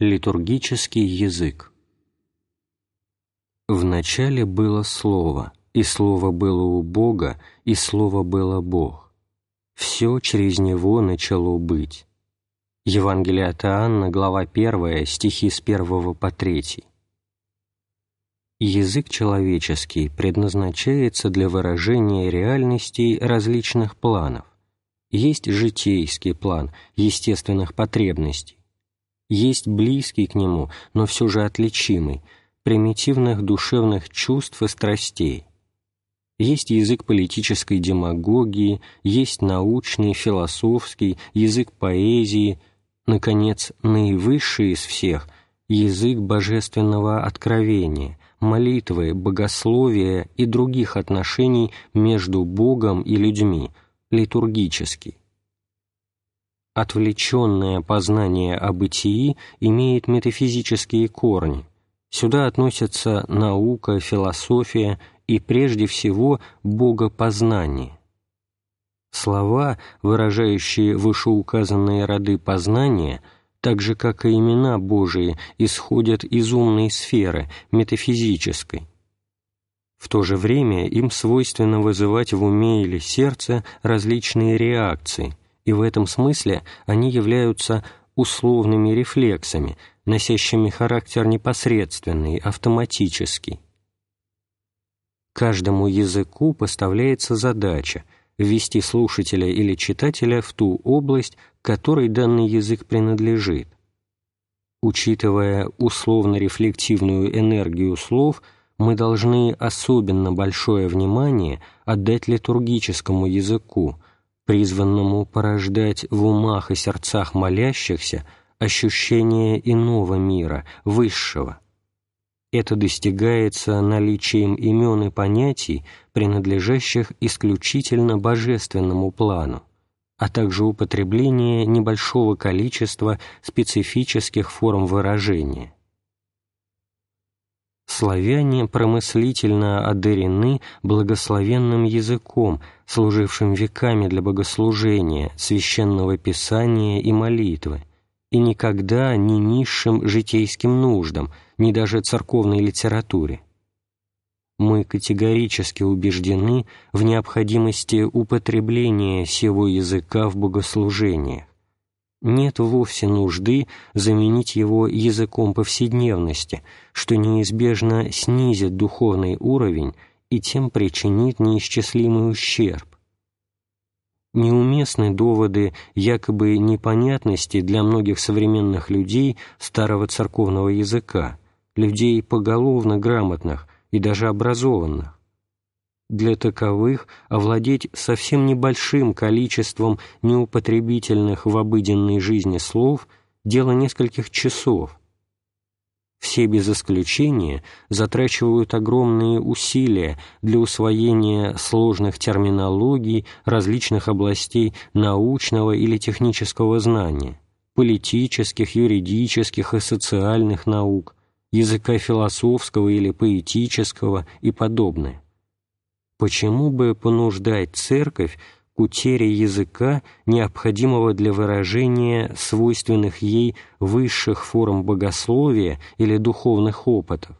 Литургический язык В начале было Слово, и Слово было у Бога, и Слово было Бог. Все через Него начало быть. Евангелие от Иоанна, глава 1, стихи с 1 по 3. Язык человеческий предназначается для выражения реальностей различных планов. Есть житейский план естественных потребностей, есть близкий к нему, но все же отличимый, примитивных душевных чувств и страстей. Есть язык политической демагогии, есть научный, философский, язык поэзии, наконец, наивысший из всех – язык божественного откровения, молитвы, богословия и других отношений между Богом и людьми, литургический. Отвлеченное познание о бытии имеет метафизические корни. Сюда относятся наука, философия и прежде всего богопознание. Слова, выражающие вышеуказанные роды познания, так же как и имена Божии, исходят из умной сферы, метафизической. В то же время им свойственно вызывать в уме или сердце различные реакции – и в этом смысле они являются условными рефлексами, носящими характер непосредственный, автоматический. Каждому языку поставляется задача ввести слушателя или читателя в ту область, которой данный язык принадлежит. Учитывая условно-рефлективную энергию слов, мы должны особенно большое внимание отдать литургическому языку – призванному порождать в умах и сердцах молящихся ощущение иного мира, высшего. Это достигается наличием имен и понятий, принадлежащих исключительно божественному плану, а также употребление небольшого количества специфических форм выражения славяне промыслительно одарены благословенным языком, служившим веками для богослужения, священного писания и молитвы, и никогда ни низшим житейским нуждам, ни даже церковной литературе. Мы категорически убеждены в необходимости употребления сего языка в богослужениях нет вовсе нужды заменить его языком повседневности, что неизбежно снизит духовный уровень и тем причинит неисчислимый ущерб. Неуместны доводы якобы непонятности для многих современных людей старого церковного языка, людей поголовно грамотных и даже образованных для таковых овладеть совсем небольшим количеством неупотребительных в обыденной жизни слов – дело нескольких часов. Все без исключения затрачивают огромные усилия для усвоения сложных терминологий различных областей научного или технического знания, политических, юридических и социальных наук, языка философского или поэтического и подобное почему бы понуждать церковь к утере языка, необходимого для выражения свойственных ей высших форм богословия или духовных опытов?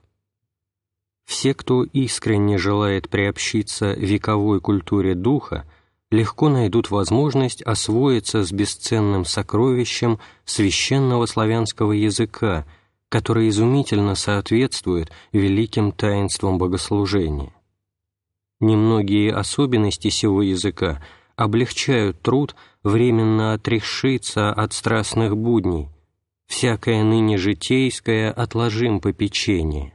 Все, кто искренне желает приобщиться вековой культуре духа, легко найдут возможность освоиться с бесценным сокровищем священного славянского языка, который изумительно соответствует великим таинствам богослужения. Немногие особенности сего языка облегчают труд временно отрешиться от страстных будней, всякое ныне житейское отложим попечение.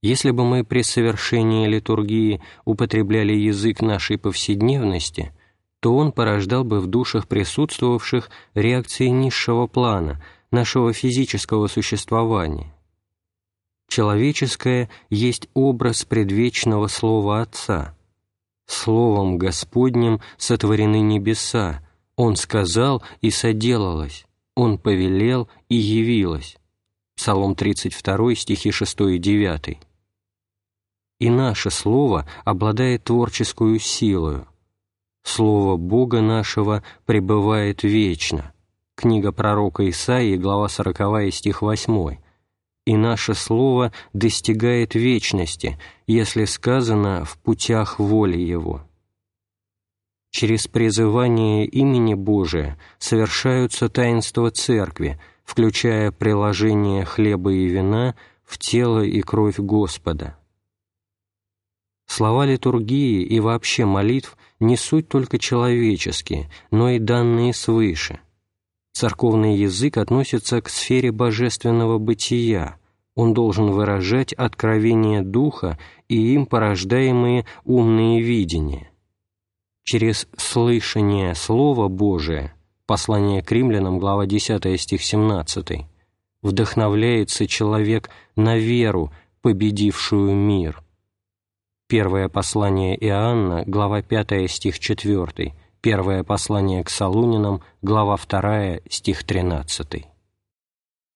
Если бы мы при совершении литургии употребляли язык нашей повседневности, то он порождал бы в душах присутствовавших реакции низшего плана, нашего физического существования человеческое есть образ предвечного Слова Отца. Словом Господним сотворены небеса, Он сказал и соделалось, Он повелел и явилось. Псалом 32, стихи 6 и 9. И наше Слово обладает творческую силою. Слово Бога нашего пребывает вечно. книга пророка Исаии, глава 40, стих 8, «И наше слово достигает вечности, если сказано в путях воли Его». Через призывание имени Божия совершаются таинства Церкви, включая приложение хлеба и вина в тело и кровь Господа. Слова литургии и вообще молитв не суть только человеческие, но и данные свыше. Церковный язык относится к сфере божественного бытия, он должен выражать откровение Духа и им порождаемые умные видения. Через слышание Слова Божия, послание к римлянам, глава 10, стих 17, вдохновляется человек на веру, победившую мир – Первое послание Иоанна, глава 5, стих 4, Первое послание к Солунинам, глава 2, стих 13.